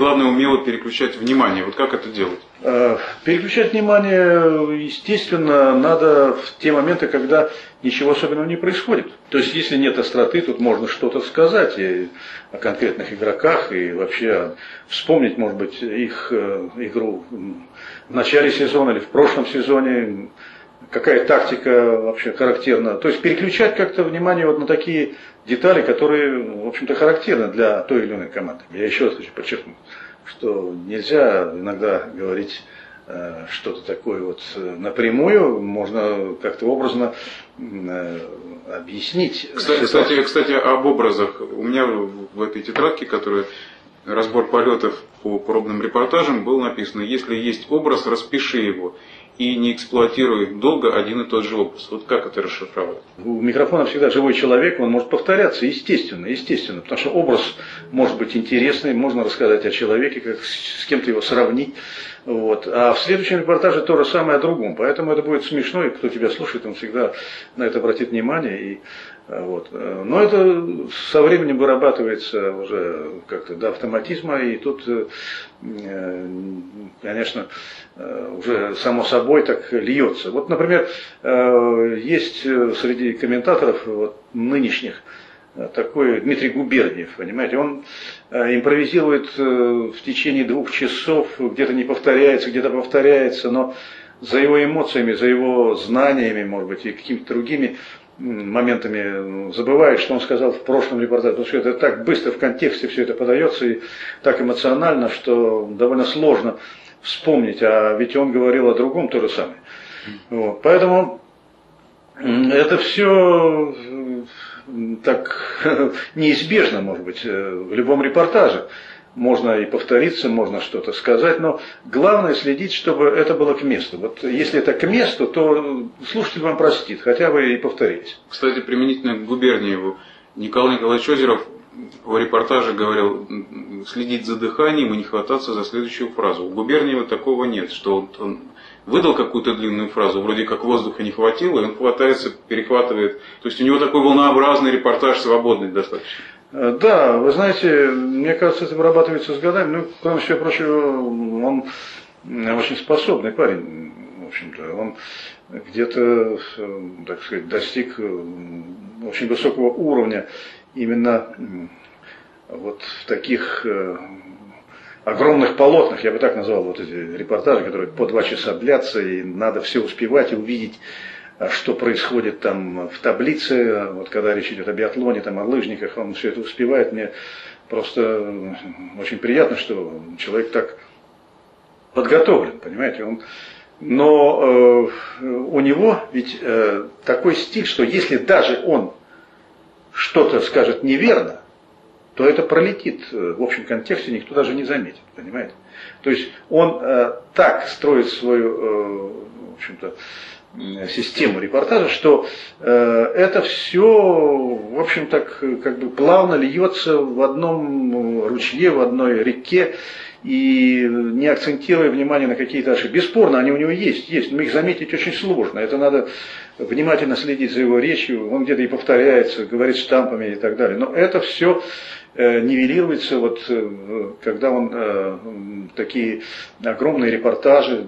главное, умело переключать внимание. Вот как это делать? Э, переключать внимание, естественно, надо в те моменты, когда ничего особенного не происходит. То есть, если нет остроты, тут можно что-то сказать и о конкретных игроках, и вообще вспомнить, может быть, их э, игру в начале сезона или в прошлом сезоне, какая тактика вообще характерна. То есть переключать как-то внимание вот на такие детали, которые, в общем-то, характерны для той или иной команды. Я еще раз хочу подчеркнуть, что нельзя иногда говорить э, что-то такое вот э, напрямую, можно как-то образно э, объяснить. Кстати, кстати, кстати, об образах. У меня в этой тетрадке, которая разбор полетов по пробным репортажам, было написано, если есть образ, распиши его и не эксплуатируй долго один и тот же образ. Вот как это расшифровать? У микрофона всегда живой человек, он может повторяться, естественно, естественно, потому что образ может быть интересный, можно рассказать о человеке, как с кем-то его сравнить. Вот. А в следующем репортаже то же самое о другом. Поэтому это будет смешно, и кто тебя слушает, он всегда на это обратит внимание. И, вот. Но это со временем вырабатывается уже как-то до автоматизма, и тут, э, конечно, э, уже само собой так льется. Вот, например, э, есть среди комментаторов вот, нынешних такой Дмитрий Губерниев, понимаете, он импровизирует в течение двух часов, где-то не повторяется, где-то повторяется, но за его эмоциями, за его знаниями, может быть, и какими-то другими моментами забываешь, что он сказал в прошлом репортаже, потому что это так быстро в контексте все это подается и так эмоционально, что довольно сложно вспомнить, а ведь он говорил о другом то же самое. Вот. Поэтому это все так неизбежно, может быть, э, в любом репортаже можно и повториться, можно что-то сказать, но главное следить, чтобы это было к месту. Вот если это к месту, то слушатель вам простит, хотя бы и повторились. Кстати, применительно к Губерниеву, Николай Николаевич Озеров в репортаже говорил, следить за дыханием и не хвататься за следующую фразу. У Губерниева такого нет, что он выдал какую-то длинную фразу, вроде как воздуха не хватило, и он хватается, перехватывает. То есть у него такой волнообразный репортаж, свободный достаточно. Э, да, вы знаете, мне кажется, это вырабатывается с годами. Ну, кроме всего прочего, он очень способный парень, в общем-то. Он где-то, э, так сказать, достиг э, очень высокого уровня именно вот в таких огромных полотнах, я бы так назвал вот эти репортажи, которые по два часа длятся, и надо все успевать и увидеть что происходит там в таблице, вот когда речь идет о биатлоне, там, о лыжниках, он все это успевает. Мне просто очень приятно, что человек так подготовлен, понимаете, он но э, у него ведь э, такой стиль, что если даже он что-то скажет неверно, то это пролетит э, в общем контексте, никто даже не заметит, понимаете? То есть он э, так строит свою, э, в общем-то, систему репортажа, что э, это все, в общем, так как бы плавно льется в одном ручье, в одной реке, и не акцентируя внимание на какие-то ошибки. Бесспорно, они у него есть, есть, но их заметить очень сложно. Это надо внимательно следить за его речью, он где-то и повторяется, говорит штампами и так далее. Но это все э, нивелируется, вот, э, когда он э, такие огромные репортажи,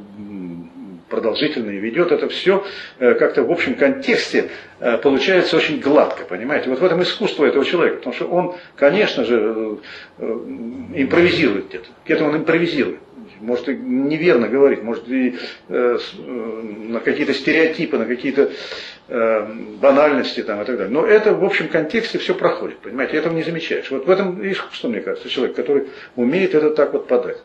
продолжительные ведет, это все э, как-то в общем контексте э, получается очень гладко, понимаете? Вот в этом искусство этого человека, потому что он, конечно же, э, импровизирует где-то, где-то он импровизирует. Может и неверно говорить, может и э, на какие-то стереотипы, на какие-то э, банальности там, и так далее. Но это в общем контексте все проходит, понимаете, этого не замечаешь. Вот в этом искусство, мне кажется, человек, который умеет это так вот подать.